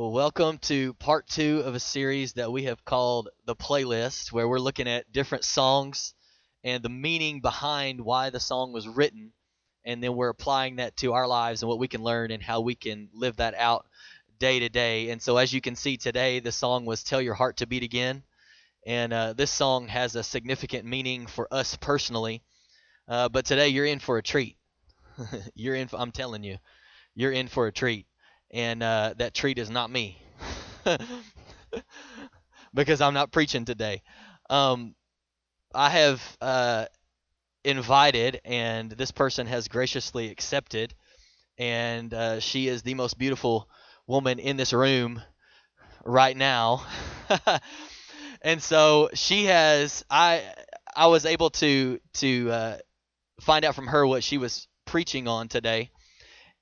Well, welcome to part two of a series that we have called The Playlist, where we're looking at different songs and the meaning behind why the song was written. And then we're applying that to our lives and what we can learn and how we can live that out day to day. And so, as you can see today, the song was Tell Your Heart to Beat Again. And uh, this song has a significant meaning for us personally. Uh, but today, you're in for a treat. you're in, for, I'm telling you, you're in for a treat and uh, that treat is not me because I'm not preaching today. Um, I have uh, invited, and this person has graciously accepted, and uh, she is the most beautiful woman in this room right now. and so she has. I I was able to to uh, find out from her what she was preaching on today,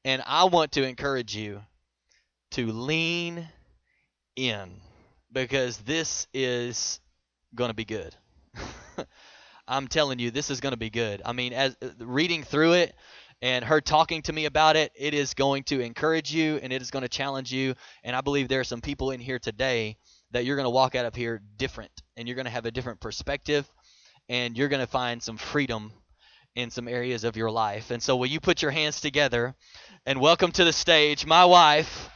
and I want to encourage you to lean in because this is going to be good. I'm telling you, this is going to be good. I mean, as reading through it and her talking to me about it, it is going to encourage you and it is going to challenge you. And I believe there are some people in here today that you're going to walk out of here different and you're going to have a different perspective and you're going to find some freedom in some areas of your life. And so, will you put your hands together and welcome to the stage my wife?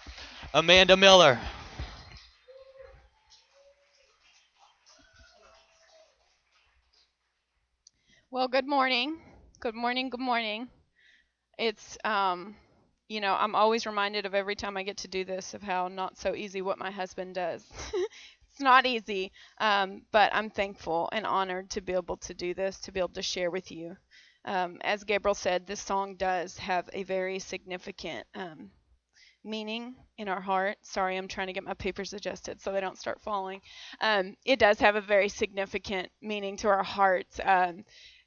Amanda Miller. Well, good morning. Good morning. Good morning. It's, um, you know, I'm always reminded of every time I get to do this of how not so easy what my husband does. it's not easy, um, but I'm thankful and honored to be able to do this, to be able to share with you. Um, as Gabriel said, this song does have a very significant um, meaning in our heart. Sorry, I'm trying to get my papers adjusted so they don't start falling. Um, it does have a very significant meaning to our hearts. Um,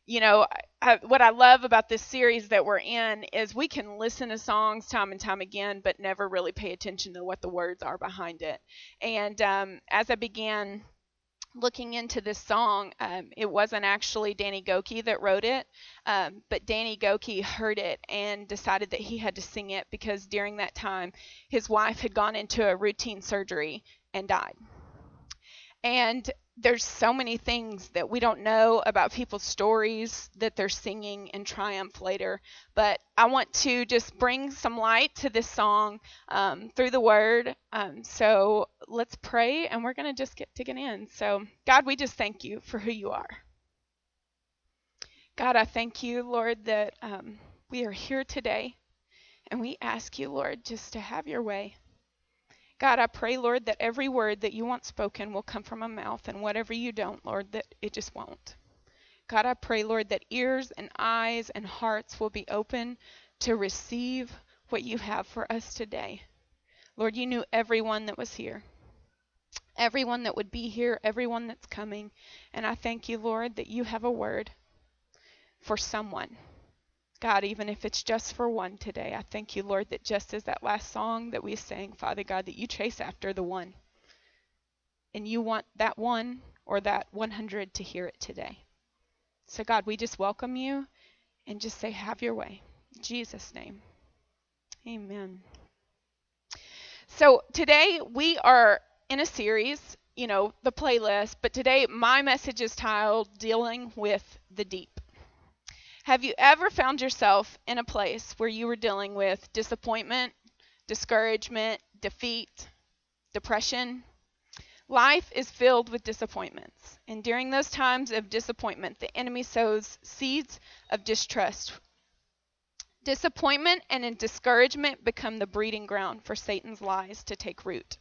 you know, I, what I love about this series that we're in is we can listen to songs time and time again, but never really pay attention to what the words are behind it. And um, as I began looking into this song, um, it wasn't actually Danny Gokey that wrote it, um, but Danny Gokey heard it and decided that he had to sing it because during that time his wife had gone into a routine surgery and died. And there's so many things that we don't know about people's stories that they're singing in triumph later. But I want to just bring some light to this song um, through the word. Um, so let's pray and we're going to just get digging in. So, God, we just thank you for who you are. God, I thank you, Lord, that um, we are here today. And we ask you, Lord, just to have your way. God, I pray, Lord, that every word that you want spoken will come from my mouth, and whatever you don't, Lord, that it just won't. God, I pray, Lord, that ears and eyes and hearts will be open to receive what you have for us today. Lord, you knew everyone that was here, everyone that would be here, everyone that's coming. And I thank you, Lord, that you have a word for someone. God, even if it's just for one today, I thank you, Lord, that just as that last song that we sang, Father God, that you chase after the one. And you want that one or that 100 to hear it today. So, God, we just welcome you and just say, Have your way. In Jesus' name. Amen. So, today we are in a series, you know, the playlist, but today my message is titled Dealing with the Deep. Have you ever found yourself in a place where you were dealing with disappointment, discouragement, defeat, depression? Life is filled with disappointments, and during those times of disappointment, the enemy sows seeds of distrust. Disappointment and discouragement become the breeding ground for Satan's lies to take root.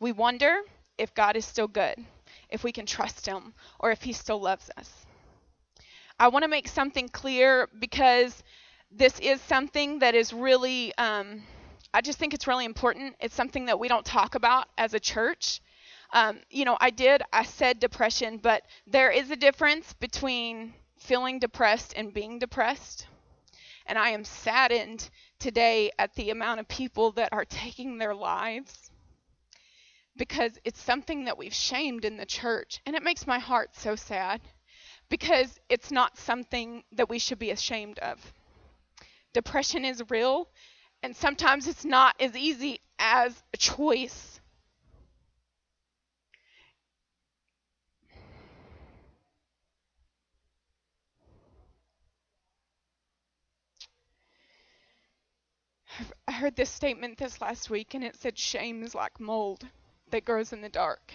We wonder if God is still good, if we can trust him, or if he still loves us. I want to make something clear because this is something that is really, um, I just think it's really important. It's something that we don't talk about as a church. Um, you know, I did, I said depression, but there is a difference between feeling depressed and being depressed. And I am saddened today at the amount of people that are taking their lives because it's something that we've shamed in the church. And it makes my heart so sad because it's not something that we should be ashamed of. Depression is real, And sometimes it's not as easy as a choice. I heard this statement this last week, and it said, Shame is like mold that grows in the dark.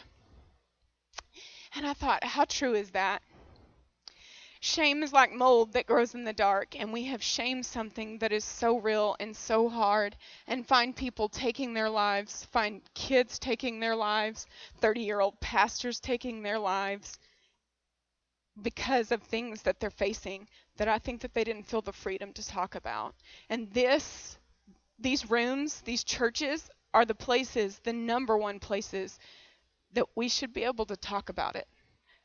And I thought, how true is that? Shame is like mold that grows in the dark, and we have shamed something that is so real and so hard, and find people taking their lives, find kids taking their lives, 30 year old pastors taking their lives because of things that they're facing that I think that they didn't feel the freedom to talk about. And this these rooms, these churches are the places, the number one places that we should be able to talk about it.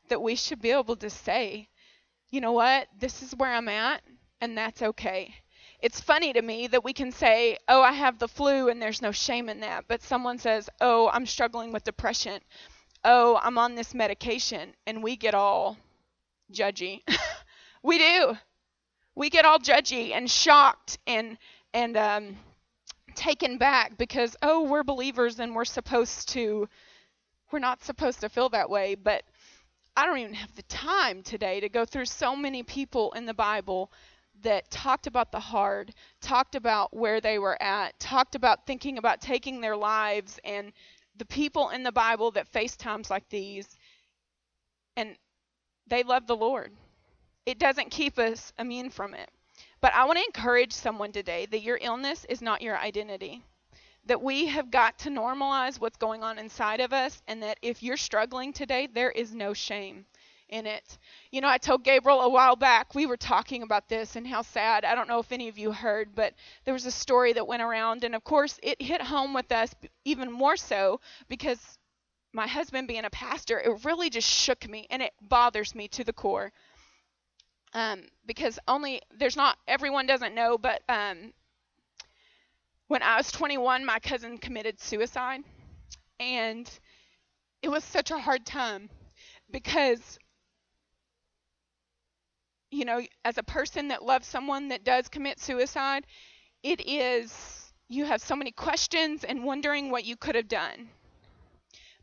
That we should be able to say, you know what, this is where I'm at, and that's okay. It's funny to me that we can say, oh, I have the flu, and there's no shame in that. But someone says, oh, I'm struggling with depression. Oh, I'm on this medication. And we get all judgy. we do. We get all judgy and shocked and, and, um, taken back because oh we're believers and we're supposed to we're not supposed to feel that way but I don't even have the time today to go through so many people in the Bible that talked about the hard, talked about where they were at, talked about thinking about taking their lives, and the people in the Bible that face times like these, and they love the Lord. It doesn't keep us immune from it. But I want to encourage someone today that your illness is not your identity that we have got to normalize what's going on inside of us, and that if you're struggling today, there is no shame in it. You know, I told Gabriel a while back, we were talking about this and how sad. I don't know if any of you heard, but there was a story that went around, and of course, it hit home with us even more so because my husband being a pastor, it really just shook me and it bothers me to the core. Um, because only there's not everyone doesn't know, but um, when I was 21, my cousin committed suicide. And it was such a hard time because, you know, as a person that loves someone that does commit suicide, it is, you have so many questions and wondering what you could have done.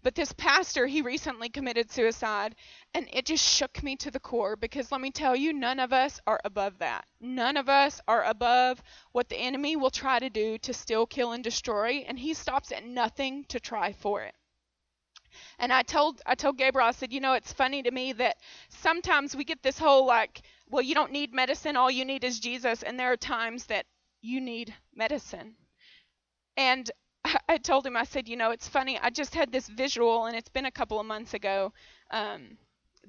But this pastor, he recently committed suicide, and it just shook me to the core because let me tell you, none of us are above that. None of us are above what the enemy will try to do to still kill, and destroy, and he stops at nothing to try for it. And I told I told Gabriel, I said, you know, it's funny to me that sometimes we get this whole like, well, you don't need medicine, all you need is Jesus, and there are times that you need medicine. And I told him, I said, you know, it's funny. I just had this visual, and it's been a couple of months ago, um,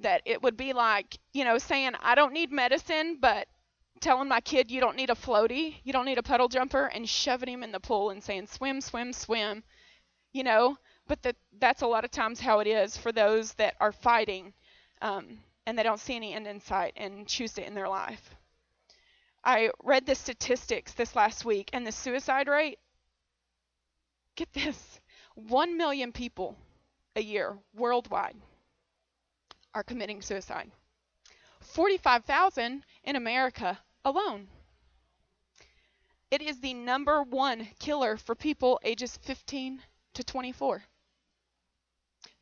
that it would be like, you know, saying, I don't need medicine, but telling my kid, you don't need a floaty, you don't need a puddle jumper, and shoving him in the pool and saying, swim, swim, swim, you know. But that that's a lot of times how it is for those that are fighting um, and they don't see any end in sight and choose to end their life. I read the statistics this last week, and the suicide rate get this 1 million people a year worldwide are committing suicide. 45,000 in America alone. It is the number one killer for people ages 15 to 24.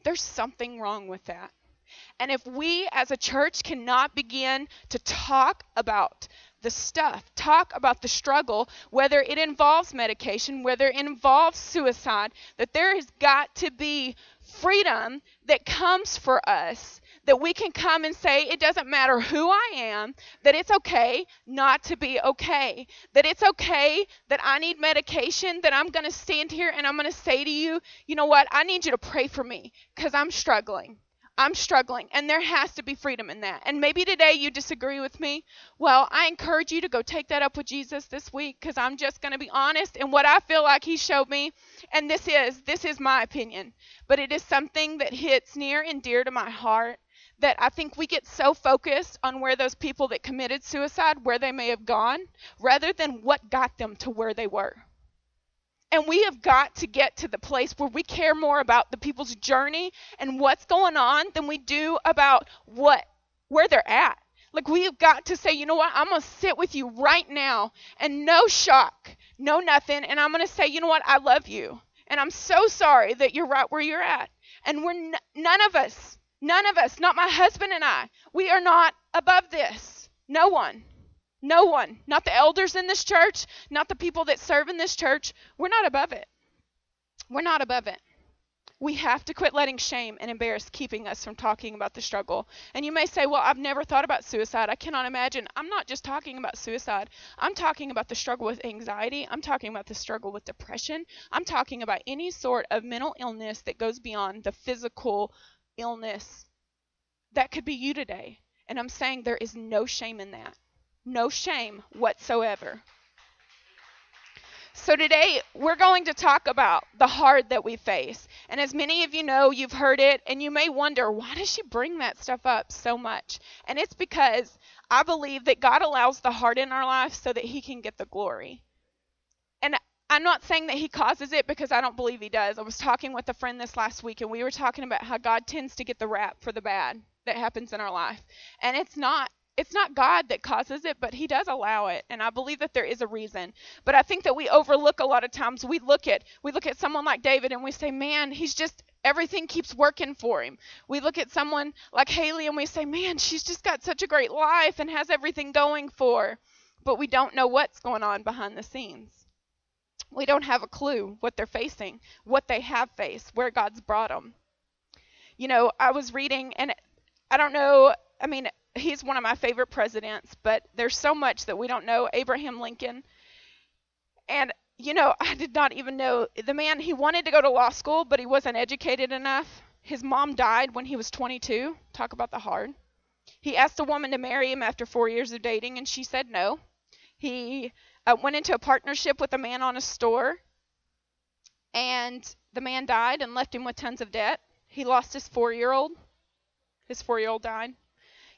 There's something wrong with that. And if we as a church cannot begin to talk about the stuff, talk about the struggle, whether it involves medication, whether it involves suicide, that there has got to be freedom that comes for us. That we can come and say, it doesn't matter who I am, that it's okay not to be okay. That it's okay that I need medication, that I'm going to stand here and I'm going to say to you, you know what, I need you to pray for me because I'm struggling. I'm struggling, and there has to be freedom in that. And maybe today you disagree with me. Well, I encourage you to go take that up with Jesus this week because I'm just going to be honest in what I feel like He showed me. And this is this is my opinion, but it is something that hits near and dear to my heart. That I think we get so focused on where those people that committed suicide, where they may have gone, rather than what got them to where they were. And we have got to get to the place where we care more about the people's journey and what's going on than we do about what where they're at. Like we've got to say, you know what? I'm going to sit with you right now and no shock, no nothing. And I'm going to say, you know what? I love you. And I'm so sorry that you're right where you're at. And we're n- none of us, none of us, not my husband and I, we are not above this. No one. No one. Not the elders in this church, not the people that serve in this church. We're not above it. We're not above it. We have to quit letting shame and embarrassment keeping us from talking about the struggle. And you may say, Well, I've never thought about suicide. I cannot imagine. I'm not just talking about suicide. I'm talking about the struggle with anxiety. I'm talking about the struggle with depression. I'm talking about any sort of mental illness that goes beyond the physical illness. That could be you today. And I'm saying there is no shame in that. No shame whatsoever. So, today we're going to talk about the hard that we face. And as many of you know, you've heard it, and you may wonder, why does she bring that stuff up so much? And it's because I believe that God allows the hard in our life so that He can get the glory. And I'm not saying that He causes it because I don't believe He does. I was talking with a friend this last week, and we were talking about how God tends to get the rap for the bad that happens in our life. And it's not it's not God that causes it, but He does allow it, and I believe that there is a reason. But I think that we overlook a lot of times. We look at we look at someone like David, and we say, "Man, he's just everything keeps working for him." We look at someone like Haley, and we say, "Man, she's just got such a great life and has everything going for." Her. But we don't know what's going on behind the scenes. We don't have a clue what they're facing, what they have faced, where God's brought them. You know, I was reading, and I don't know. I mean, he's one of my favorite presidents, but there's so much that we don't know. Abraham Lincoln. And, you know, I did not even know the man, he wanted to go to law school, but he wasn't educated enough. His mom died when he was 22. Talk about the hard. He asked a woman to marry him after four years of dating, and she said no. He uh, went into a partnership with a man on a store, and the man died and left him with tons of debt. He lost his four year old. His four year old died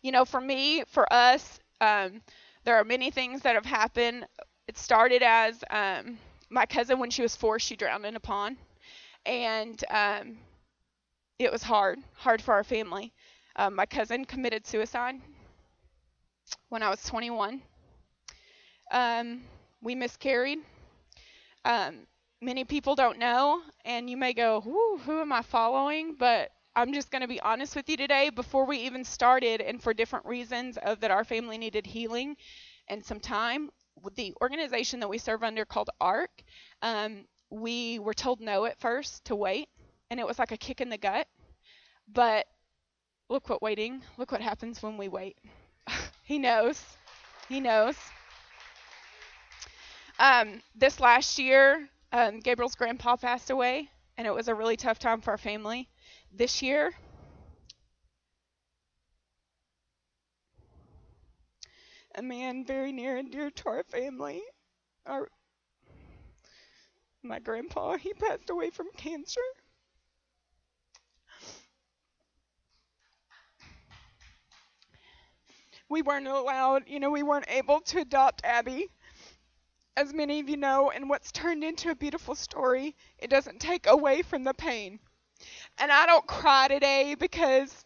you know, for me, for us, um, there are many things that have happened. It started as um, my cousin, when she was four, she drowned in a pond. And um, it was hard, hard for our family. Um, my cousin committed suicide when I was 21. Um, we miscarried. Um, many people don't know, and you may go, who am I following? But I'm just going to be honest with you today. Before we even started, and for different reasons of that our family needed healing and some time, the organization that we serve under called ARC, um, we were told no at first to wait, and it was like a kick in the gut. But look what waiting, look what happens when we wait. he knows. He knows. Um, this last year, um, Gabriel's grandpa passed away, and it was a really tough time for our family this year. A man very near and dear to our family, our my grandpa, he passed away from cancer. We weren't allowed, you know, we weren't able to adopt Abby. As many of you know, and what's turned into a beautiful story, it doesn't take away from the pain. And I don't cry today because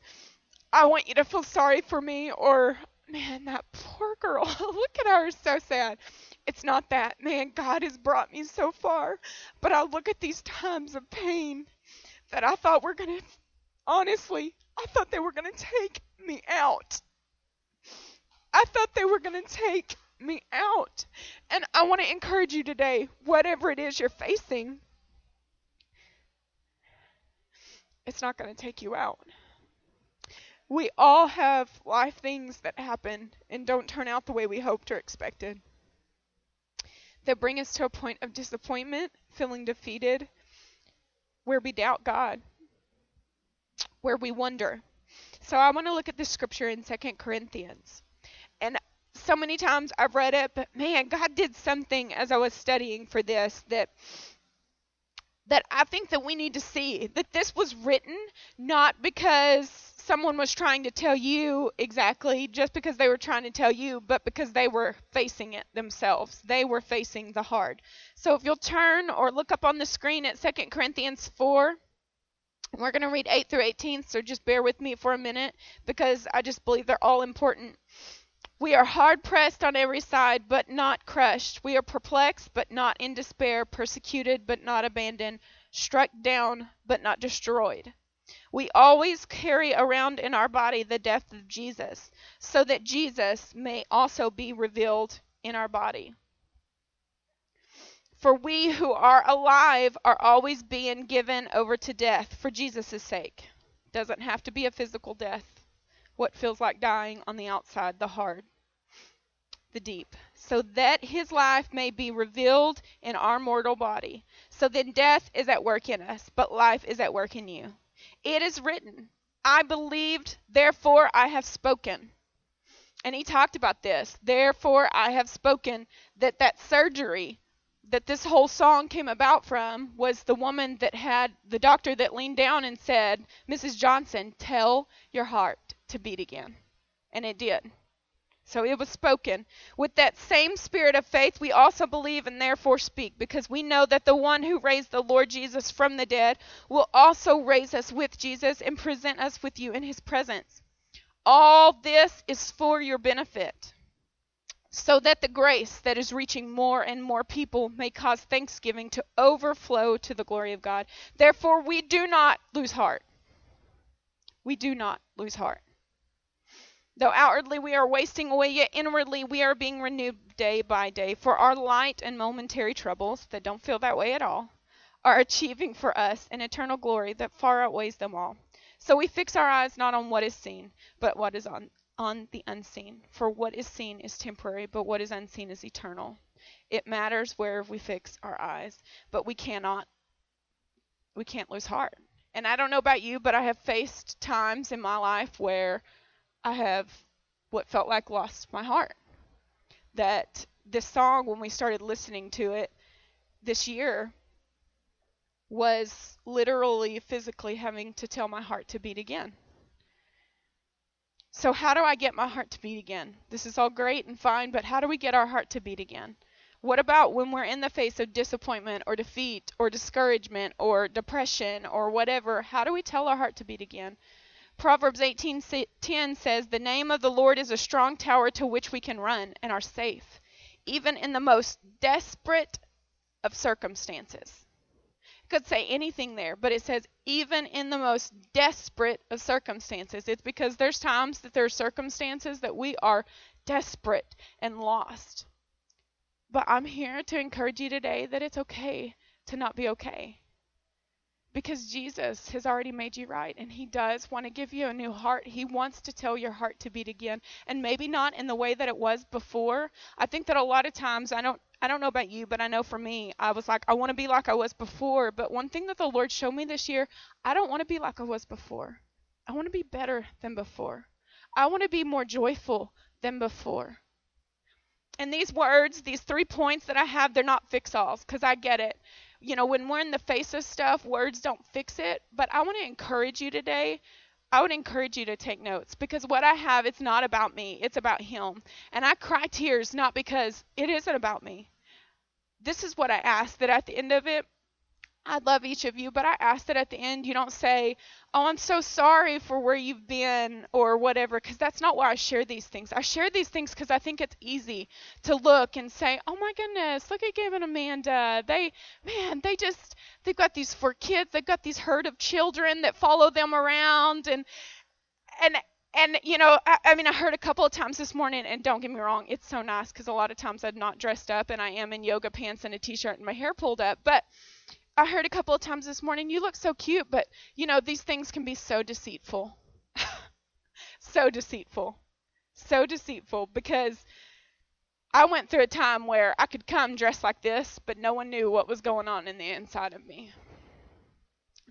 I want you to feel sorry for me or, man, that poor girl. look at her, so sad. It's not that, man, God has brought me so far. But I look at these times of pain that I thought were going to, honestly, I thought they were going to take me out. I thought they were going to take me out. And I want to encourage you today, whatever it is you're facing, it's not going to take you out. We all have life things that happen and don't turn out the way we hoped or expected. That bring us to a point of disappointment, feeling defeated, where we doubt God, where we wonder. So I want to look at this scripture in Second Corinthians. And so many times I've read it, but man, God did something as I was studying for this that that I think that we need to see that this was written not because someone was trying to tell you exactly just because they were trying to tell you, but because they were facing it themselves. They were facing the hard. So if you'll turn or look up on the screen at 2 Corinthians 4, we're going to read 8 through 18, so just bear with me for a minute because I just believe they're all important. We are hard pressed on every side, but not crushed. We are perplexed, but not in despair, persecuted, but not abandoned, struck down, but not destroyed. We always carry around in our body the death of Jesus, so that Jesus may also be revealed in our body. For we who are alive are always being given over to death for Jesus' sake. Doesn't have to be a physical death. What feels like dying on the outside, the hard, the deep. So that his life may be revealed in our mortal body. So then death is at work in us, but life is at work in you. It is written, I believed, therefore I have spoken. And he talked about this. Therefore I have spoken that that surgery that this whole song came about from was the woman that had the doctor that leaned down and said, Mrs. Johnson, tell your heart to beat again. And it did. So it was spoken. With that same spirit of faith, we also believe and therefore speak, because we know that the one who raised the Lord Jesus from the dead will also raise us with Jesus and present us with you in his presence. All this is for your benefit so that the grace that is reaching more and more people may cause thanksgiving to overflow to the glory of God. Therefore, we do not lose heart. We do not lose heart. Though outwardly we are wasting away, yet inwardly we are being renewed day by day. For our light and momentary troubles, that don't feel that way at all, are achieving for us an eternal glory that far outweighs them all. So we fix our eyes not on what is seen, but what is on on the unseen. For what is seen is temporary, but what is unseen is eternal. It matters where we fix our eyes, but we cannot we can't lose heart. And I don't know about you, but I have faced times in my life where I have what felt like lost my heart. That this song when we started listening to it this year was literally physically having to tell my heart to beat again. So, how do I get my heart to beat again? This is all great and fine, but how do we get our heart to beat again? What about when we're in the face of disappointment or defeat or discouragement or depression or whatever? How do we tell our heart to beat again? Proverbs 18:10 says, "The name of the Lord is a strong tower to which we can run and are safe, even in the most desperate of circumstances." could say anything there, but it says even in the most desperate of circumstances. It's because there's times that there are circumstances that we are desperate and lost. But I'm here to encourage you today that it's okay to not be okay because Jesus has already made you right and he does want to give you a new heart. He wants to tell your heart to beat again and maybe not in the way that it was before. I think that a lot of times I don't I don't know about you, but I know for me, I was like I want to be like I was before, but one thing that the Lord showed me this year, I don't want to be like I was before. I want to be better than before. I want to be more joyful than before. And these words, these three points that I have, they're not fix-alls because I get it you know, when we're in the face of stuff, words don't fix it. But I want to encourage you today. I would encourage you to take notes because what I have, it's not about me, it's about Him. And I cry tears not because it isn't about me. This is what I ask that at the end of it, I love each of you, but I ask that at the end you don't say, Oh, I'm so sorry for where you've been or whatever, because that's not why I share these things. I share these things because I think it's easy to look and say, Oh my goodness, look at Gabe and Amanda. They, man, they just, they've got these four kids, they've got these herd of children that follow them around. And, and, and you know I, I, mean i heard a couple of times this morning and don't get me wrong it's so nice because a lot of times i'm not dressed up and i am in yoga pants and a t-shirt and my hair pulled up but I heard a couple of times this morning, you look so cute, but you know, these things can be so deceitful. so deceitful. So deceitful because I went through a time where I could come dressed like this, but no one knew what was going on in the inside of me.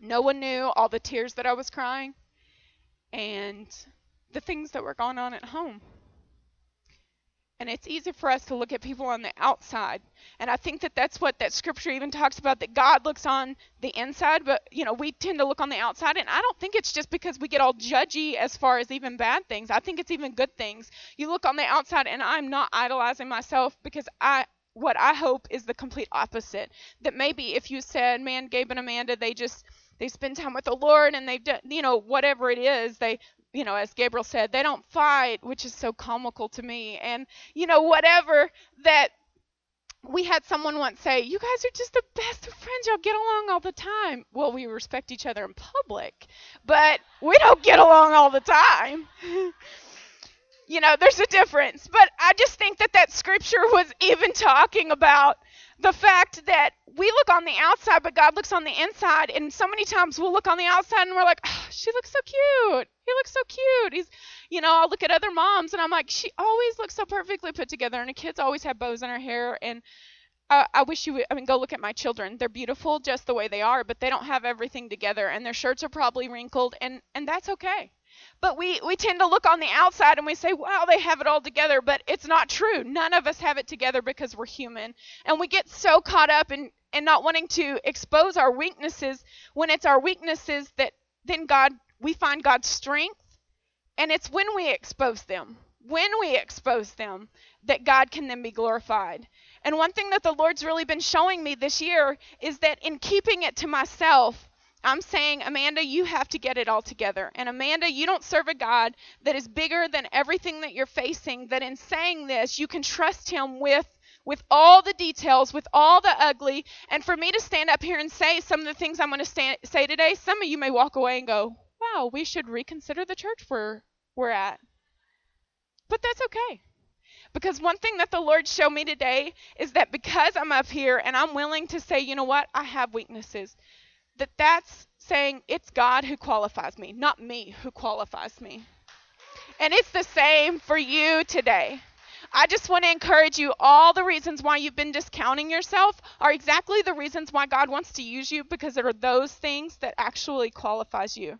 No one knew all the tears that I was crying and the things that were going on at home. And it's easy for us to look at people on the outside. And I think that that's what that scripture even talks about that God looks on the inside, but you know, we tend to look on the outside. And I don't think it's just because we get all judgy as far as even bad things. I think it's even good things. You look on the outside and I'm not idolizing myself because I what I hope is the complete opposite. That maybe if you said, "Man, Gabe and Amanda, they just they spend time with the Lord and they've done, you know, whatever it is, they you know, as Gabriel said, they don't fight, which is so comical to me. And, you know, whatever that we had someone once say, You guys are just the best of friends. Y'all get along all the time. Well, we respect each other in public, but we don't get along all the time. you know, there's a difference. But I just think that that scripture was even talking about the fact that we look on the outside, but God looks on the inside. And so many times we'll look on the outside and we're like, oh, she looks so cute. He looks so cute. He's, you know, I'll look at other moms and I'm like, she always looks so perfectly put together. And the kids always have bows in her hair. And I, I wish you would, I mean, go look at my children. They're beautiful just the way they are, but they don't have everything together. And their shirts are probably wrinkled. And, and that's okay. But we, we tend to look on the outside and we say, wow, they have it all together. But it's not true. None of us have it together because we're human. And we get so caught up in, in not wanting to expose our weaknesses when it's our weaknesses that then God, we find God's strength. And it's when we expose them, when we expose them, that God can then be glorified. And one thing that the Lord's really been showing me this year is that in keeping it to myself, I'm saying, Amanda, you have to get it all together. And Amanda, you don't serve a God that is bigger than everything that you're facing, that in saying this, you can trust Him with. With all the details, with all the ugly, and for me to stand up here and say some of the things I'm going to say today, some of you may walk away and go, "Wow, we should reconsider the church we're we're at." But that's okay. Because one thing that the Lord showed me today is that because I'm up here and I'm willing to say, you know what, I have weaknesses that that's saying it's God who qualifies me, not me who qualifies me. And it's the same for you today. I just want to encourage you all the reasons why you've been discounting yourself are exactly the reasons why God wants to use you because there are those things that actually qualifies you.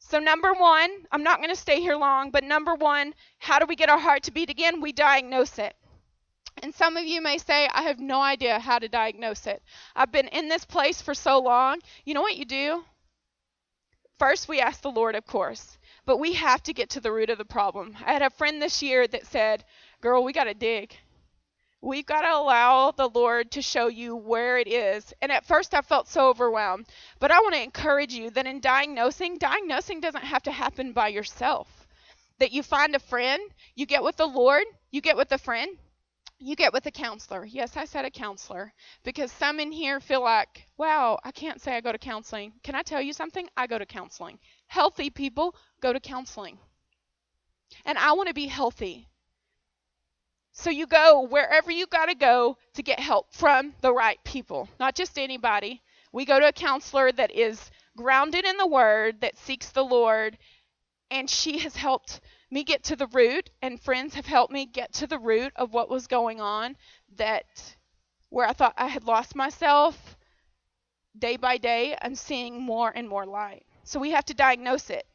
So number 1, I'm not going to stay here long, but number 1, how do we get our heart to beat again? We diagnose it. And some of you may say, I have no idea how to diagnose it. I've been in this place for so long. You know what you do? First, we ask the Lord, of course, but we have to get to the root of the problem. I had a friend this year that said, Girl, we got to dig. We've got to allow the Lord to show you where it is. And at first, I felt so overwhelmed. But I want to encourage you that in diagnosing, diagnosing doesn't have to happen by yourself. That you find a friend, you get with the Lord, you get with a friend, you get with a counselor. Yes, I said a counselor because some in here feel like, wow, I can't say I go to counseling. Can I tell you something? I go to counseling. Healthy people go to counseling. And I want to be healthy. So you go wherever you got to go to get help from the right people, not just anybody. We go to a counselor that is grounded in the word, that seeks the Lord, and she has helped me get to the root, and friends have helped me get to the root of what was going on that where I thought I had lost myself day by day, I'm seeing more and more light. So we have to diagnose it.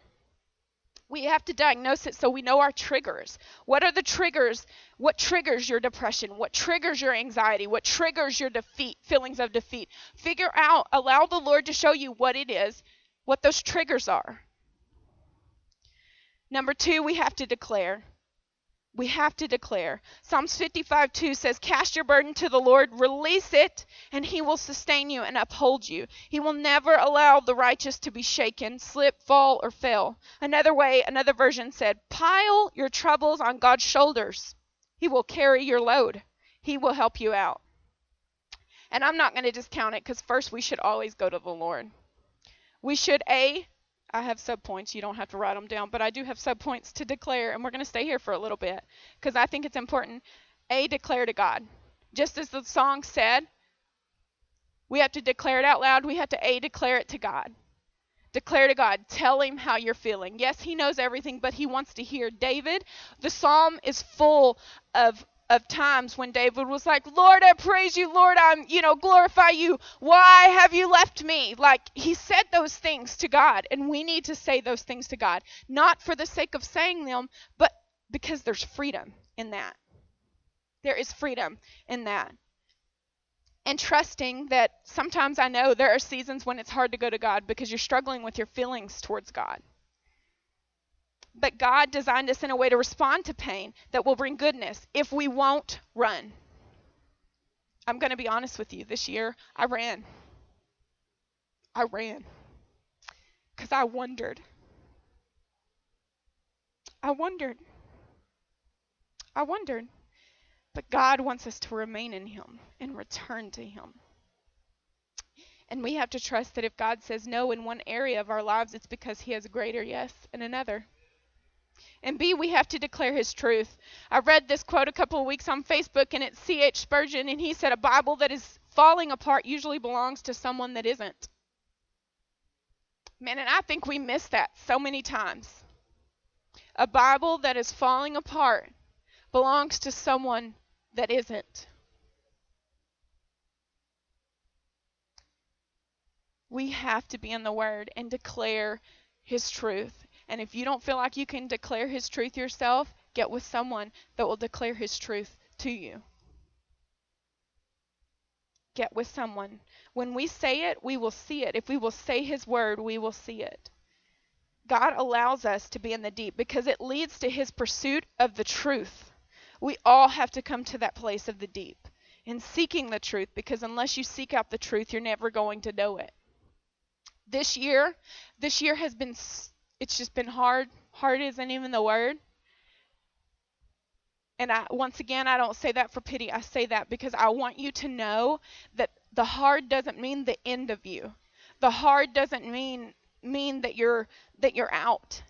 We have to diagnose it so we know our triggers. What are the triggers? What triggers your depression? What triggers your anxiety? What triggers your defeat, feelings of defeat? Figure out, allow the Lord to show you what it is, what those triggers are. Number two, we have to declare. We have to declare. Psalms 55 2 says, Cast your burden to the Lord, release it, and he will sustain you and uphold you. He will never allow the righteous to be shaken, slip, fall, or fail. Another way, another version said, Pile your troubles on God's shoulders. He will carry your load, He will help you out. And I'm not going to discount it because first we should always go to the Lord. We should, A, I have subpoints. You don't have to write them down, but I do have subpoints to declare, and we're going to stay here for a little bit because I think it's important. A, declare to God. Just as the song said, we have to declare it out loud. We have to A, declare it to God. Declare to God. Tell him how you're feeling. Yes, he knows everything, but he wants to hear. David, the psalm is full of of times when David was like, Lord, I praise you. Lord, I'm, you know, glorify you. Why have you left me? Like, he said those things to God, and we need to say those things to God, not for the sake of saying them, but because there's freedom in that. There is freedom in that. And trusting that sometimes I know there are seasons when it's hard to go to God because you're struggling with your feelings towards God. But God designed us in a way to respond to pain that will bring goodness if we won't run. I'm going to be honest with you. This year, I ran. I ran because I wondered. I wondered. I wondered. But God wants us to remain in Him and return to Him. And we have to trust that if God says no in one area of our lives, it's because He has a greater yes in another. And B, we have to declare His truth. I read this quote a couple of weeks on Facebook, and it's C.H. Spurgeon, and he said, A Bible that is falling apart usually belongs to someone that isn't. Man, and I think we miss that so many times. A Bible that is falling apart belongs to someone that isn't. We have to be in the Word and declare His truth. And if you don't feel like you can declare His truth yourself, get with someone that will declare His truth to you. Get with someone. When we say it, we will see it. If we will say His Word, we will see it. God allows us to be in the deep because it leads to His pursuit of the truth. We all have to come to that place of the deep in seeking the truth because unless you seek out the truth, you're never going to know it. This year, this year has been it's just been hard. Hard isn't even the word. And I, once again, I don't say that for pity. I say that because I want you to know that the hard doesn't mean the end of you. The hard doesn't mean mean that you're that you're out.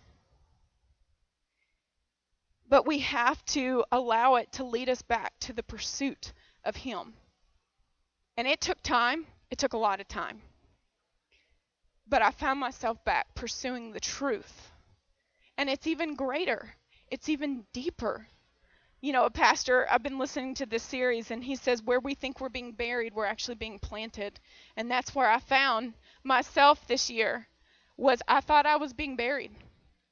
But we have to allow it to lead us back to the pursuit of him. And it took time. It took a lot of time. But I found myself back pursuing the truth. And it's even greater, it's even deeper. You know, a pastor, I've been listening to this series, and he says, Where we think we're being buried, we're actually being planted. And that's where I found myself this year was I thought I was being buried.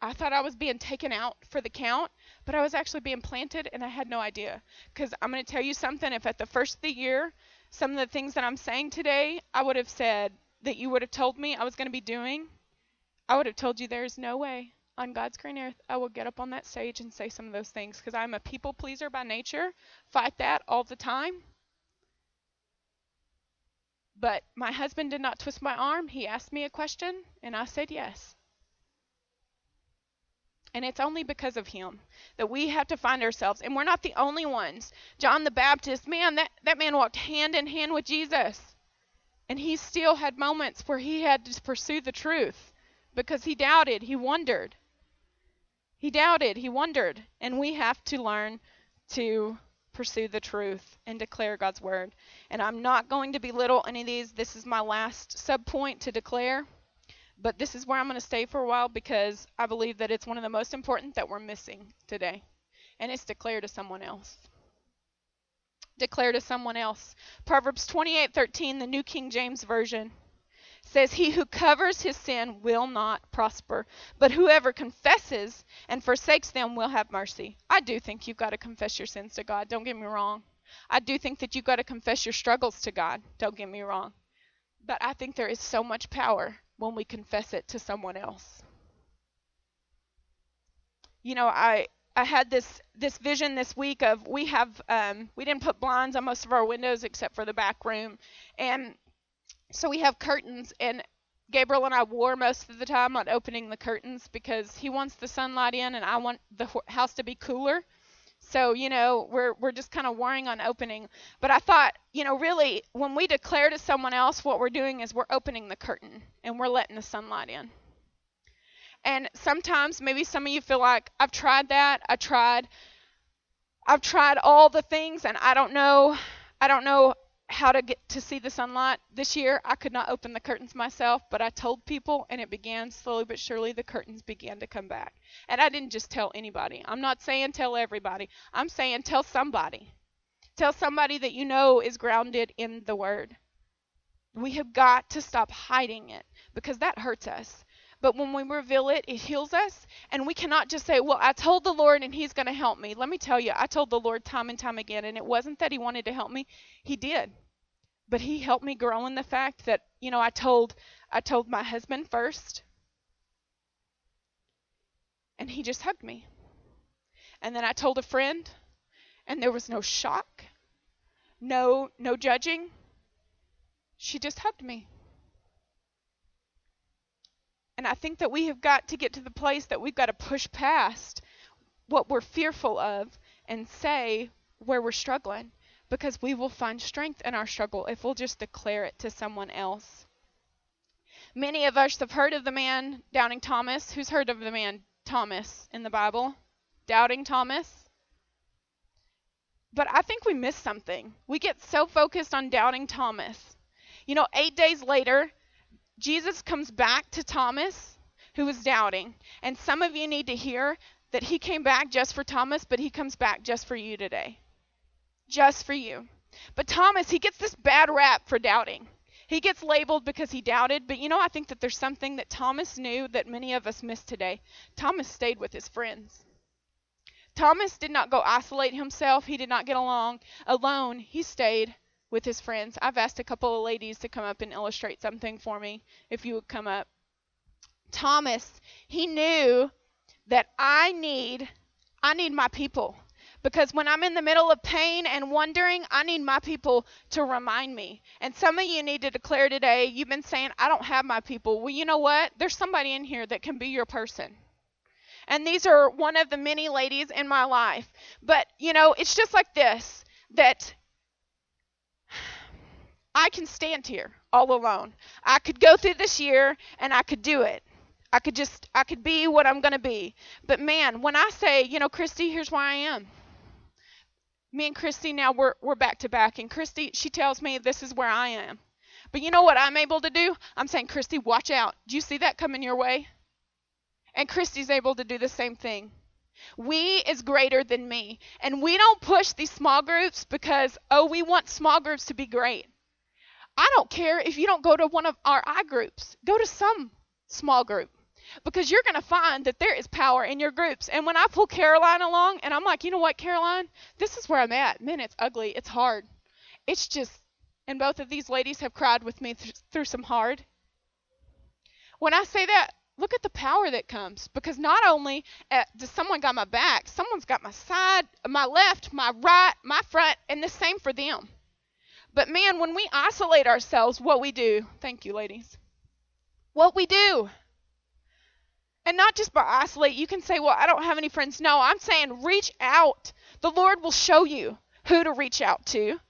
I thought I was being taken out for the count, but I was actually being planted and I had no idea. Because I'm going to tell you something if at the first of the year, some of the things that I'm saying today, I would have said, that you would have told me I was going to be doing, I would have told you there is no way on God's green earth I will get up on that stage and say some of those things because I'm a people pleaser by nature, fight that all the time. But my husband did not twist my arm. He asked me a question, and I said yes. And it's only because of him that we have to find ourselves. And we're not the only ones. John the Baptist, man, that, that man walked hand in hand with Jesus. And he still had moments where he had to pursue the truth because he doubted, he wondered. He doubted, he wondered. And we have to learn to pursue the truth and declare God's word. And I'm not going to belittle any of these. This is my last sub point to declare. But this is where I'm going to stay for a while because I believe that it's one of the most important that we're missing today. And it's declare to someone else declare to someone else. Proverbs 28:13, the New King James Version says, "He who covers his sin will not prosper, but whoever confesses and forsakes them will have mercy." I do think you've got to confess your sins to God. Don't get me wrong. I do think that you've got to confess your struggles to God. Don't get me wrong. But I think there is so much power when we confess it to someone else. You know, I I had this this vision this week of we have um, we didn't put blinds on most of our windows except for the back room, and so we have curtains. And Gabriel and I war most of the time on opening the curtains because he wants the sunlight in, and I want the house to be cooler. So you know we're we're just kind of warring on opening. But I thought you know really when we declare to someone else what we're doing is we're opening the curtain and we're letting the sunlight in. And sometimes maybe some of you feel like I've tried that. I tried I've tried all the things and I don't know I don't know how to get to see the sunlight. This year I could not open the curtains myself, but I told people and it began slowly but surely the curtains began to come back. And I didn't just tell anybody. I'm not saying tell everybody. I'm saying tell somebody. Tell somebody that you know is grounded in the word. We have got to stop hiding it because that hurts us. But when we reveal it, it heals us. And we cannot just say, Well, I told the Lord and He's going to help me. Let me tell you, I told the Lord time and time again, and it wasn't that He wanted to help me, He did. But He helped me grow in the fact that, you know, I told I told my husband first, and he just hugged me. And then I told a friend, and there was no shock, no no judging. She just hugged me. And I think that we have got to get to the place that we've got to push past what we're fearful of and say where we're struggling because we will find strength in our struggle if we'll just declare it to someone else. Many of us have heard of the man Doubting Thomas. Who's heard of the man Thomas in the Bible? Doubting Thomas? But I think we miss something. We get so focused on doubting Thomas. You know, eight days later, Jesus comes back to Thomas, who was doubting. And some of you need to hear that he came back just for Thomas, but he comes back just for you today. Just for you. But Thomas, he gets this bad rap for doubting. He gets labeled because he doubted, but you know, I think that there's something that Thomas knew that many of us miss today. Thomas stayed with his friends. Thomas did not go isolate himself, he did not get along alone. He stayed with his friends. I've asked a couple of ladies to come up and illustrate something for me if you would come up. Thomas, he knew that I need I need my people. Because when I'm in the middle of pain and wondering, I need my people to remind me. And some of you need to declare today, you've been saying, I don't have my people. Well, you know what? There's somebody in here that can be your person. And these are one of the many ladies in my life. But, you know, it's just like this that I can stand here all alone. I could go through this year and I could do it. I could just, I could be what I'm going to be. But man, when I say, you know, Christy, here's why I am. Me and Christy now we're we're back to back, and Christy she tells me this is where I am. But you know what I'm able to do? I'm saying, Christy, watch out. Do you see that coming your way? And Christy's able to do the same thing. We is greater than me. And we don't push these small groups because, oh, we want small groups to be great. I don't care if you don't go to one of our I groups, go to some small group because you're going to find that there is power in your groups. And when I pull Caroline along and I'm like, you know what, Caroline, this is where I'm at. Man, it's ugly. It's hard. It's just, and both of these ladies have cried with me th- through some hard. When I say that, look at the power that comes because not only uh, does someone got my back, someone's got my side, my left, my right, my front, and the same for them. But man, when we isolate ourselves, what we do, thank you, ladies, what we do, and not just by isolate, you can say, Well, I don't have any friends. No, I'm saying reach out. The Lord will show you who to reach out to.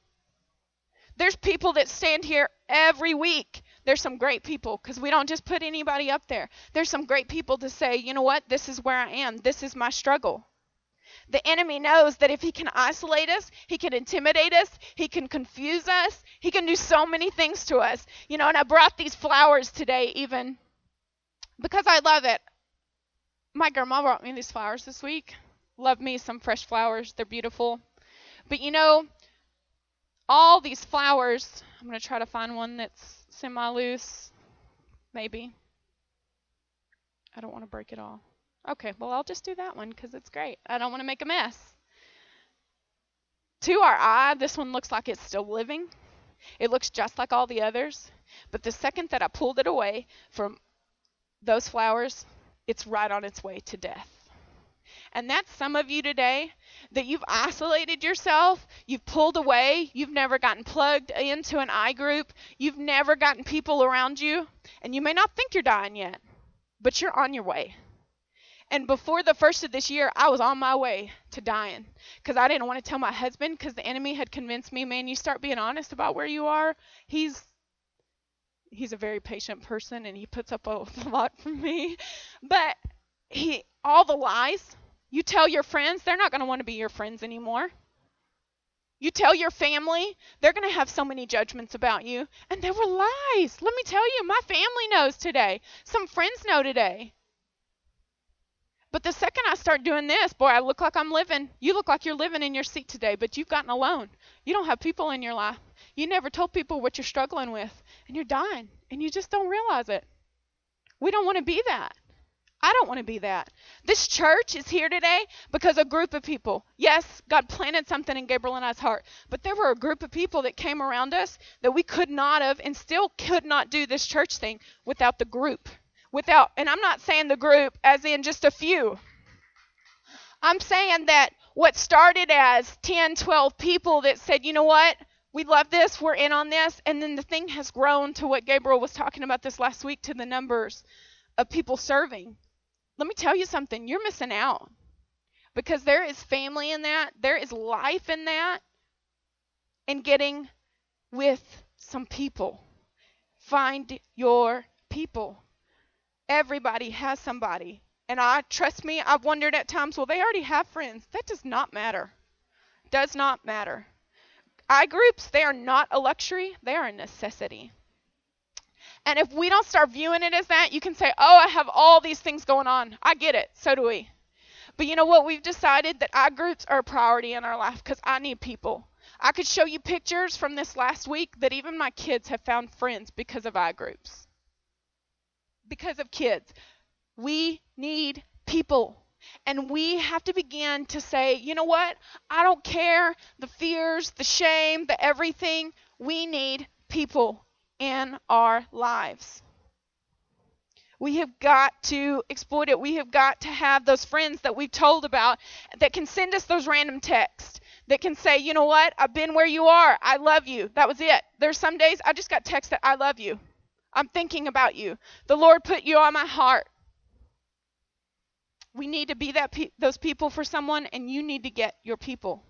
There's people that stand here every week. There's some great people because we don't just put anybody up there. There's some great people to say, you know what, this is where I am, this is my struggle. The enemy knows that if he can isolate us, he can intimidate us, he can confuse us, he can do so many things to us. You know, and I brought these flowers today, even because I love it my grandma brought me these flowers this week. Love me some fresh flowers. They're beautiful. But you know, all these flowers, I'm going to try to find one that's semi loose. Maybe. I don't want to break it all. Okay, well, I'll just do that one because it's great. I don't want to make a mess. To our eye, this one looks like it's still living. It looks just like all the others. But the second that I pulled it away from those flowers, it's right on its way to death. And that's some of you today that you've isolated yourself, you've pulled away, you've never gotten plugged into an I group, you've never gotten people around you, and you may not think you're dying yet, but you're on your way. And before the first of this year, I was on my way to dying because I didn't want to tell my husband because the enemy had convinced me, man, you start being honest about where you are. He's he's a very patient person and he puts up a, lot for me. But he all the lies you tell your friends, they're not going to want to be your friends anymore. You tell your family, they're going to have so many judgments about you. And they were lies. Let me tell you, my family knows today. Some friends know today. But the second I start doing this, boy, I look like I'm living. You look like you're living in your seat today, but you've gotten alone. You don't have people in your life. You never told people what you're struggling with, and you're dying, and you just don't realize it. We don't want to be that. I don't want to be that. This church is here today because a group of people, yes, God planted something in Gabriel and I's heart, but there were a group of people that came around us that we could not have and still could not do this church thing without the group. Without, and I'm not saying the group as in just a few. I'm saying that what started as 10, 12 people that said, you know what, we love this, we're in on this, and then the thing has grown to what Gabriel was talking about this last week to the numbers of people serving. Let me tell you something, you're missing out because there is family in that, there is life in that, and getting with some people. Find your people. Everybody has somebody. And I trust me, I've wondered at times, well, they already have friends. That does not matter. Does not matter. I groups, they are not a luxury, they are a necessity. And if we don't start viewing it as that, you can say, oh, I have all these things going on. I get it. So do we. But you know what? We've decided that I groups are a priority in our life because I need people. I could show you pictures from this last week that even my kids have found friends because of I groups. Because of kids. We need people. And we have to begin to say, you know what? I don't care the fears, the shame, the everything. We need people in our lives. We have got to exploit it. We have got to have those friends that we've told about that can send us those random texts, that can say, you know what, I've been where you are. I love you. That was it. There's some days I just got text that I love you. I'm thinking about you. The Lord put you on my heart. We need to be that pe- those people for someone, and you need to get your people.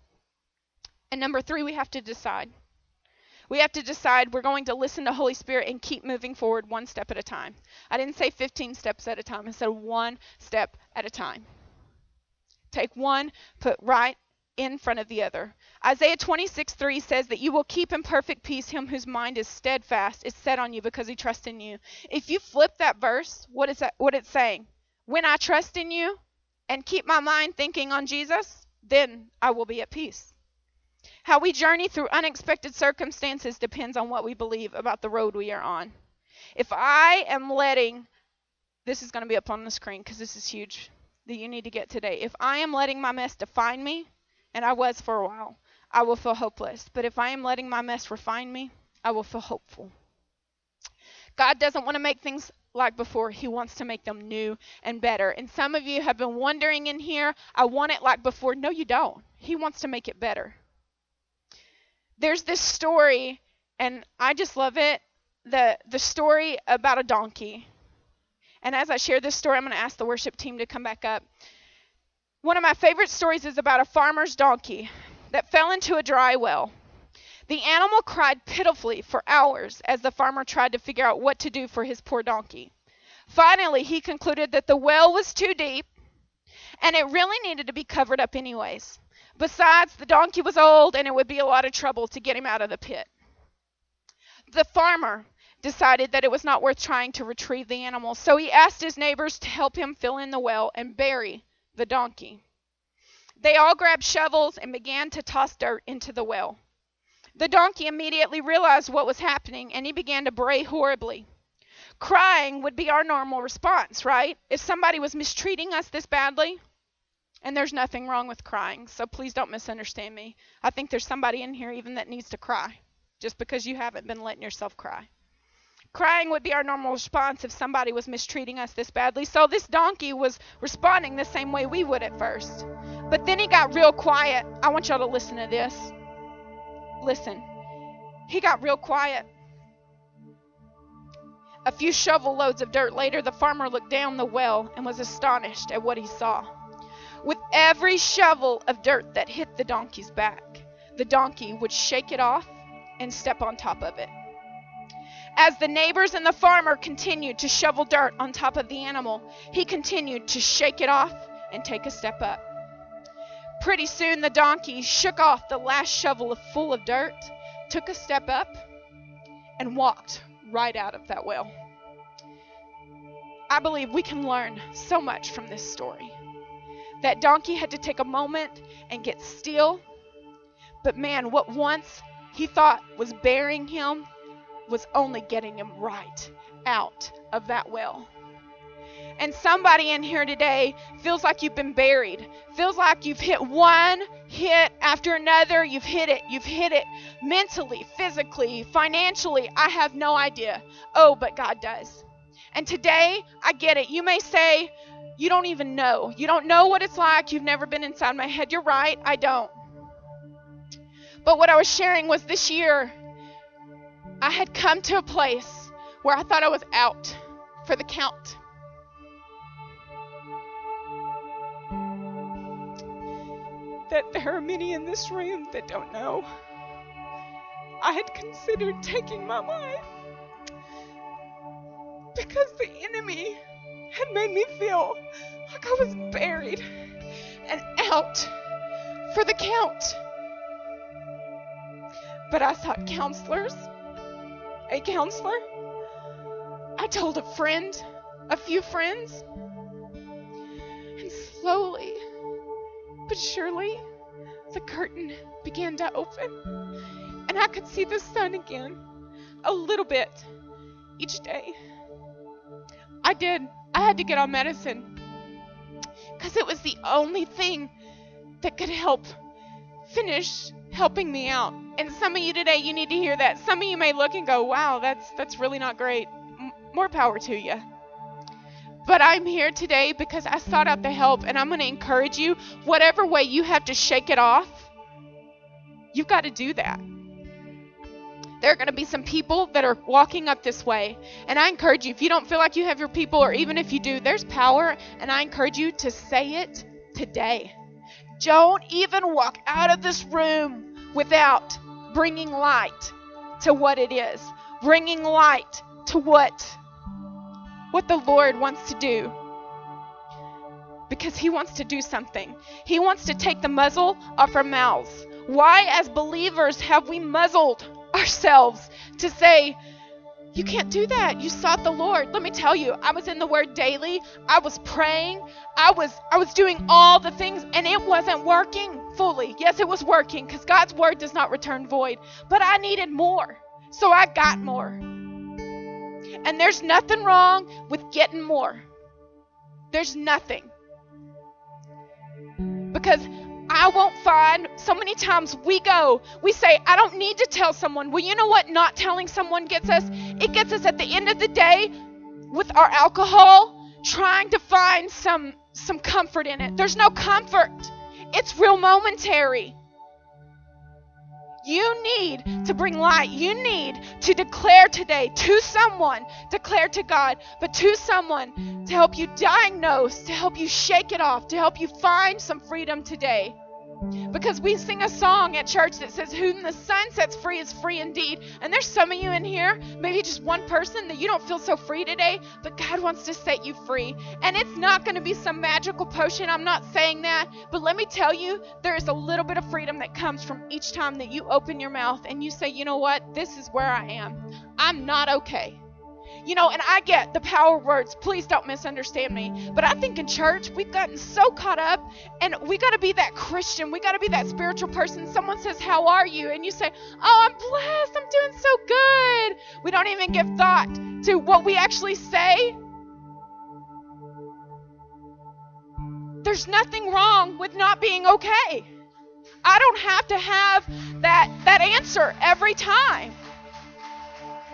And number three, we have to decide. We have to decide we're going to listen to Holy Spirit and keep moving forward one step at a time. I didn't say 15 steps at a time. I said one step at a time. Take one, put right in front of the other. Isaiah 26, 3 says that you will keep in perfect peace him whose mind is steadfast, is set on you because he trusts in you. If you flip that verse, what is that what it's saying? When I trust in you and keep my mind thinking on Jesus, then I will be at peace. How we journey through unexpected circumstances depends on what we believe about the road we are on. If I am letting, this is going to be up on the screen because this is huge that you need to get today. If I am letting my mess define me, and I was for a while, I will feel hopeless. But if I am letting my mess refine me, I will feel hopeful. God doesn't want to make things like before. He wants to make them new and better. And some of you have been wondering in here, I want it like before. No, you don't. He wants to make it better. There's this story, and I just love it the, the story about a donkey. And as I share this story, I'm going to ask the worship team to come back up. One of my favorite stories is about a farmer's donkey that fell into a dry well. The animal cried pitifully for hours as the farmer tried to figure out what to do for his poor donkey. Finally, he concluded that the well was too deep and it really needed to be covered up, anyways. Besides, the donkey was old and it would be a lot of trouble to get him out of the pit. The farmer decided that it was not worth trying to retrieve the animal, so he asked his neighbors to help him fill in the well and bury the donkey. They all grabbed shovels and began to toss dirt into the well. The donkey immediately realized what was happening and he began to bray horribly. Crying would be our normal response, right? If somebody was mistreating us this badly, and there's nothing wrong with crying, so please don't misunderstand me. I think there's somebody in here even that needs to cry, just because you haven't been letting yourself cry. Crying would be our normal response if somebody was mistreating us this badly, so this donkey was responding the same way we would at first. But then he got real quiet. I want y'all to listen to this. Listen. He got real quiet. A few shovel loads of dirt later, the farmer looked down the well and was astonished at what he saw. With every shovel of dirt that hit the donkey's back, the donkey would shake it off and step on top of it. As the neighbors and the farmer continued to shovel dirt on top of the animal, he continued to shake it off and take a step up. Pretty soon the donkey shook off the last shovel full of dirt, took a step up, and walked right out of that well. I believe we can learn so much from this story. That donkey had to take a moment and get still, but man, what once he thought was bearing him was only getting him right out of that well. And somebody in here today feels like you've been buried, feels like you've hit one hit after another. You've hit it, you've hit it mentally, physically, financially. I have no idea. Oh, but God does. And today, I get it. You may say, you don't even know. You don't know what it's like. You've never been inside my head. You're right, I don't. But what I was sharing was this year, I had come to a place where I thought I was out for the count. that there are many in this room that don't know. I had considered taking my life because the enemy had made me feel like I was buried and out for the count. But I sought counselors, a counselor. I told a friend, a few friends, and slowly but surely the curtain began to open, and I could see the sun again a little bit each day. I did. I had to get on medicine because it was the only thing that could help finish helping me out. And some of you today, you need to hear that. Some of you may look and go, "Wow, that's that's really not great." M- more power to you. But I'm here today because I sought out the help, and I'm going to encourage you. Whatever way you have to shake it off, you've got to do that. There are going to be some people that are walking up this way. And I encourage you, if you don't feel like you have your people, or even if you do, there's power. And I encourage you to say it today. Don't even walk out of this room without bringing light to what it is, bringing light to what what the Lord wants to do. Because He wants to do something. He wants to take the muzzle off our mouths. Why, as believers, have we muzzled ourselves to say, you can't do that. You sought the Lord. Let me tell you, I was in the word daily. I was praying. I was I was doing all the things and it wasn't working fully. Yes, it was working cuz God's word does not return void, but I needed more. So I got more. And there's nothing wrong with getting more. There's nothing. Because I won't find so many times we go, we say, I don't need to tell someone. Well, you know what not telling someone gets us? It gets us at the end of the day with our alcohol trying to find some some comfort in it. There's no comfort. It's real momentary. You need to bring light. You need to declare today to someone, declare to God, but to someone to help you diagnose, to help you shake it off, to help you find some freedom today. Because we sing a song at church that says, Whom the Son sets free is free indeed. And there's some of you in here, maybe just one person, that you don't feel so free today, but God wants to set you free. And it's not going to be some magical potion. I'm not saying that. But let me tell you, there is a little bit of freedom that comes from each time that you open your mouth and you say, You know what? This is where I am. I'm not okay. You know, and I get the power words. Please don't misunderstand me. But I think in church, we've gotten so caught up, and we got to be that Christian. We got to be that spiritual person. Someone says, How are you? And you say, Oh, I'm blessed. I'm doing so good. We don't even give thought to what we actually say. There's nothing wrong with not being okay. I don't have to have that, that answer every time.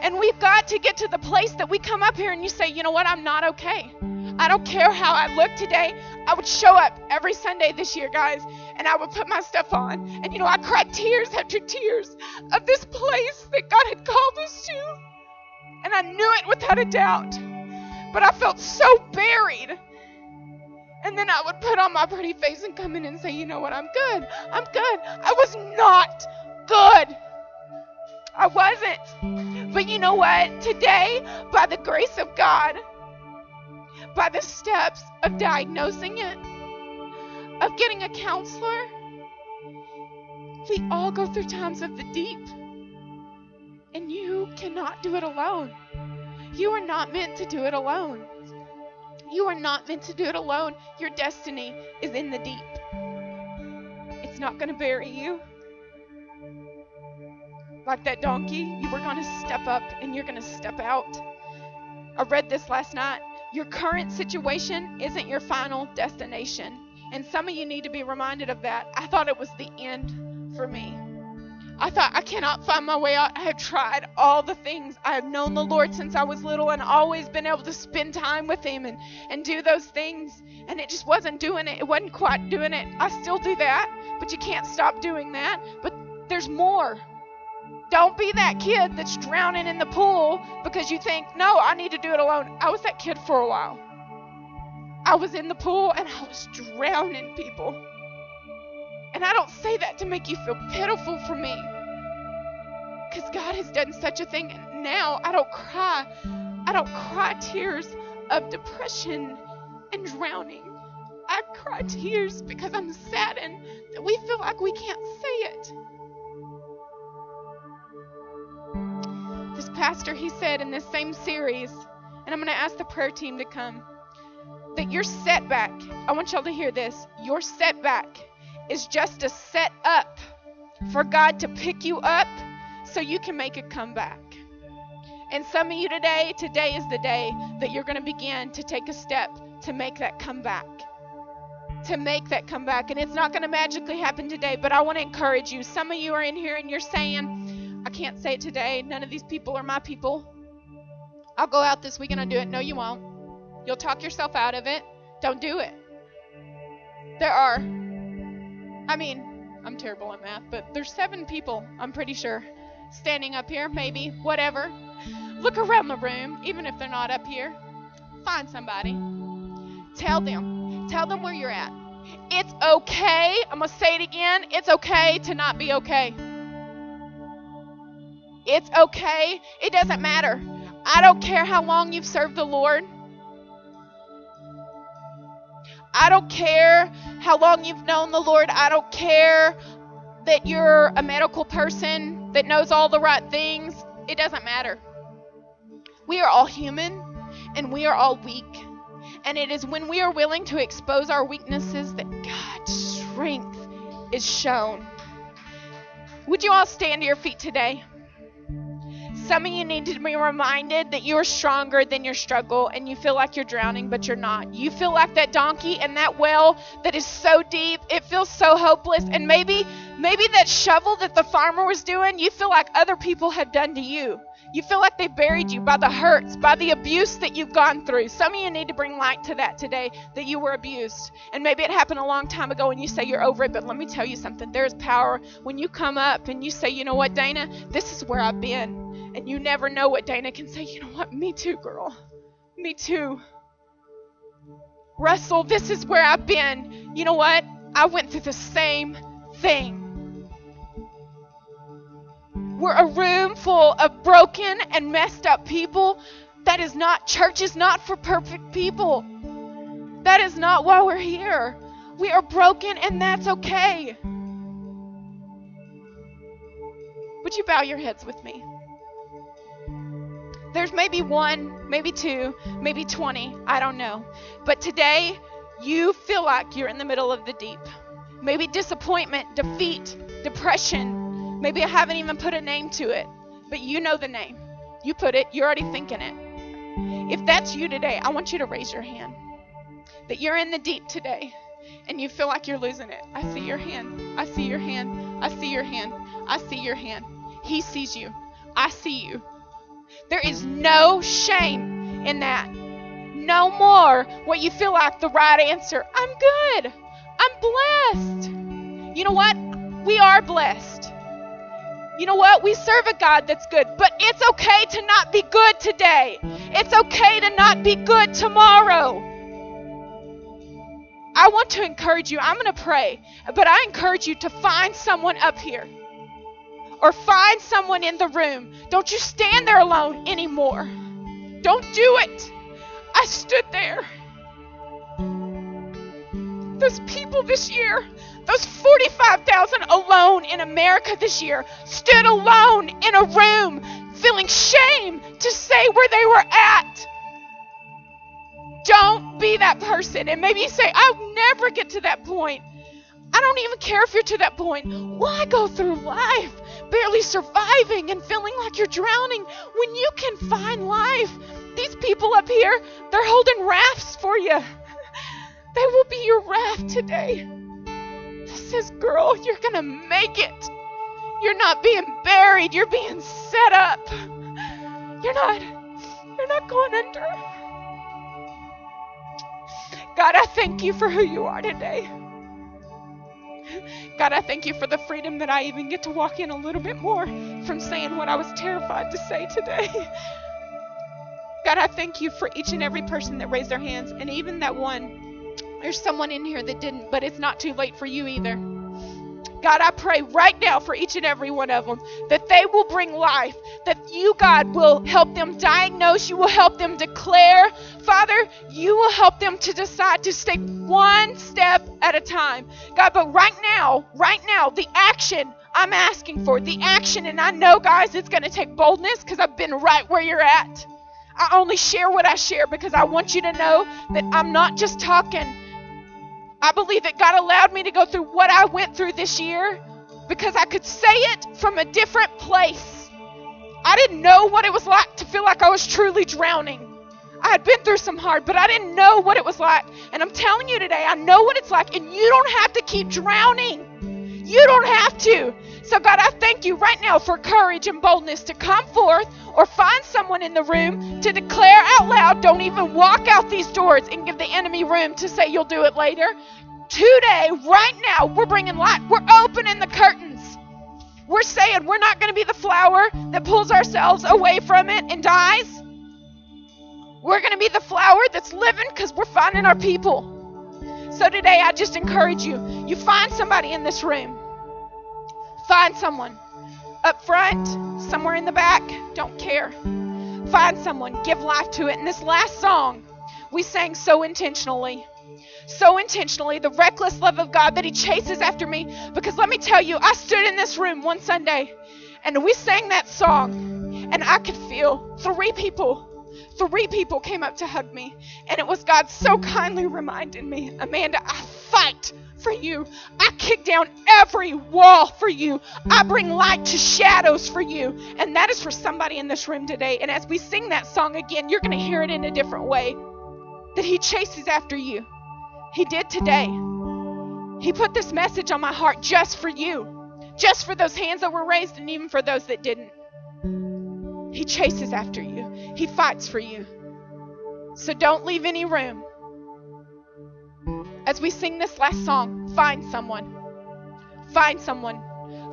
And we've got to get to the place that we come up here and you say, you know what, I'm not okay. I don't care how I look today. I would show up every Sunday this year, guys, and I would put my stuff on. And you know, I cried tears after tears of this place that God had called us to. And I knew it without a doubt. But I felt so buried. And then I would put on my pretty face and come in and say, you know what, I'm good. I'm good. I was not good. I wasn't. But you know what? Today, by the grace of God, by the steps of diagnosing it, of getting a counselor, we all go through times of the deep. And you cannot do it alone. You are not meant to do it alone. You are not meant to do it alone. Your destiny is in the deep. It's not going to bury you like that donkey, you were going to step up and you're going to step out. I read this last night. Your current situation isn't your final destination. And some of you need to be reminded of that. I thought it was the end for me. I thought I cannot find my way out. I have tried all the things. I have known the Lord since I was little and always been able to spend time with Him and, and do those things. And it just wasn't doing it. It wasn't quite doing it. I still do that, but you can't stop doing that. But there's more. Don't be that kid that's drowning in the pool because you think, no, I need to do it alone. I was that kid for a while. I was in the pool and I was drowning people. And I don't say that to make you feel pitiful for me. Because God has done such a thing. And now I don't cry. I don't cry tears of depression and drowning. I cry tears because I'm saddened that we feel like we can't say it. This pastor, he said in this same series, and I'm going to ask the prayer team to come, that your setback, I want y'all to hear this, your setback is just a set up for God to pick you up so you can make a comeback. And some of you today, today is the day that you're going to begin to take a step to make that comeback. To make that comeback. And it's not going to magically happen today, but I want to encourage you. Some of you are in here and you're saying, I can't say it today. None of these people are my people. I'll go out this week and do it. No, you won't. You'll talk yourself out of it. Don't do it. There are, I mean, I'm terrible at math, but there's seven people, I'm pretty sure, standing up here, maybe, whatever. Look around the room, even if they're not up here. Find somebody. Tell them. Tell them where you're at. It's okay. I'm going to say it again. It's okay to not be okay. It's okay. It doesn't matter. I don't care how long you've served the Lord. I don't care how long you've known the Lord. I don't care that you're a medical person that knows all the right things. It doesn't matter. We are all human and we are all weak. And it is when we are willing to expose our weaknesses that God's strength is shown. Would you all stand to your feet today? Some of you need to be reminded that you're stronger than your struggle and you feel like you're drowning, but you're not. You feel like that donkey in that well that is so deep, it feels so hopeless. And maybe, maybe that shovel that the farmer was doing, you feel like other people have done to you. You feel like they buried you by the hurts, by the abuse that you've gone through. Some of you need to bring light to that today that you were abused. And maybe it happened a long time ago and you say you're over it, but let me tell you something. There's power when you come up and you say, you know what, Dana, this is where I've been. And you never know what Dana can say. You know what? Me too, girl. Me too. Russell, this is where I've been. You know what? I went through the same thing. We're a room full of broken and messed up people. That is not, church is not for perfect people. That is not why we're here. We are broken, and that's okay. Would you bow your heads with me? There's maybe one, maybe two, maybe 20, I don't know. But today, you feel like you're in the middle of the deep. Maybe disappointment, defeat, depression. Maybe I haven't even put a name to it, but you know the name. You put it, you're already thinking it. If that's you today, I want you to raise your hand. That you're in the deep today and you feel like you're losing it. I see your hand. I see your hand. I see your hand. I see your hand. He sees you. I see you. There is no shame in that. No more what you feel like the right answer. I'm good. I'm blessed. You know what? We are blessed. You know what? We serve a God that's good, but it's okay to not be good today. It's okay to not be good tomorrow. I want to encourage you. I'm going to pray, but I encourage you to find someone up here or find someone in the room. Don't you stand there alone anymore. Don't do it. I stood there. Those people this year, those 45,000 alone in America this year, stood alone in a room feeling shame to say where they were at. Don't be that person. And maybe you say, I'll never get to that point. I don't even care if you're to that point. Why go through life barely surviving and feeling like you're drowning when you can find life? These people up here, they're holding rafts for you. They will be your raft today. This says, girl, you're to make it. You're not being buried, you're being set up. You're not you're not going under. God, I thank you for who you are today. God, I thank you for the freedom that I even get to walk in a little bit more from saying what I was terrified to say today. God, I thank you for each and every person that raised their hands, and even that one. There's someone in here that didn't, but it's not too late for you either. God, I pray right now for each and every one of them that they will bring life, that you, God, will help them diagnose, you will help them declare. Father, you will help them to decide to take one step at a time. God, but right now, right now, the action I'm asking for, the action, and I know, guys, it's going to take boldness because I've been right where you're at. I only share what I share because I want you to know that I'm not just talking. I believe that God allowed me to go through what I went through this year because I could say it from a different place. I didn't know what it was like to feel like I was truly drowning. I had been through some hard, but I didn't know what it was like. And I'm telling you today, I know what it's like, and you don't have to keep drowning. You don't have to. So, God, I thank you right now for courage and boldness to come forth or find someone in the room to declare out loud. Don't even walk out these doors and give the enemy room to say you'll do it later. Today, right now, we're bringing light. We're opening the curtains. We're saying we're not going to be the flower that pulls ourselves away from it and dies. We're going to be the flower that's living because we're finding our people. So today, I just encourage you you find somebody in this room Find someone up front, somewhere in the back, don't care. Find someone, give life to it. And this last song, we sang so intentionally. So intentionally, the reckless love of God that He chases after me. Because let me tell you, I stood in this room one Sunday and we sang that song, and I could feel three people three people came up to hug me. And it was God so kindly reminding me, Amanda, I fight for you. I kick down every wall for you. I bring light to shadows for you. And that is for somebody in this room today. And as we sing that song again, you're going to hear it in a different way. That He chases after you. He did today. He put this message on my heart just for you, just for those hands that were raised, and even for those that didn't. He chases after you, He fights for you. So don't leave any room as we sing this last song, find someone. Find someone.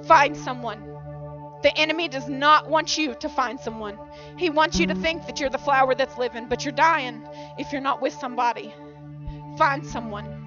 Find someone. The enemy does not want you to find someone. He wants you to think that you're the flower that's living, but you're dying if you're not with somebody. Find someone.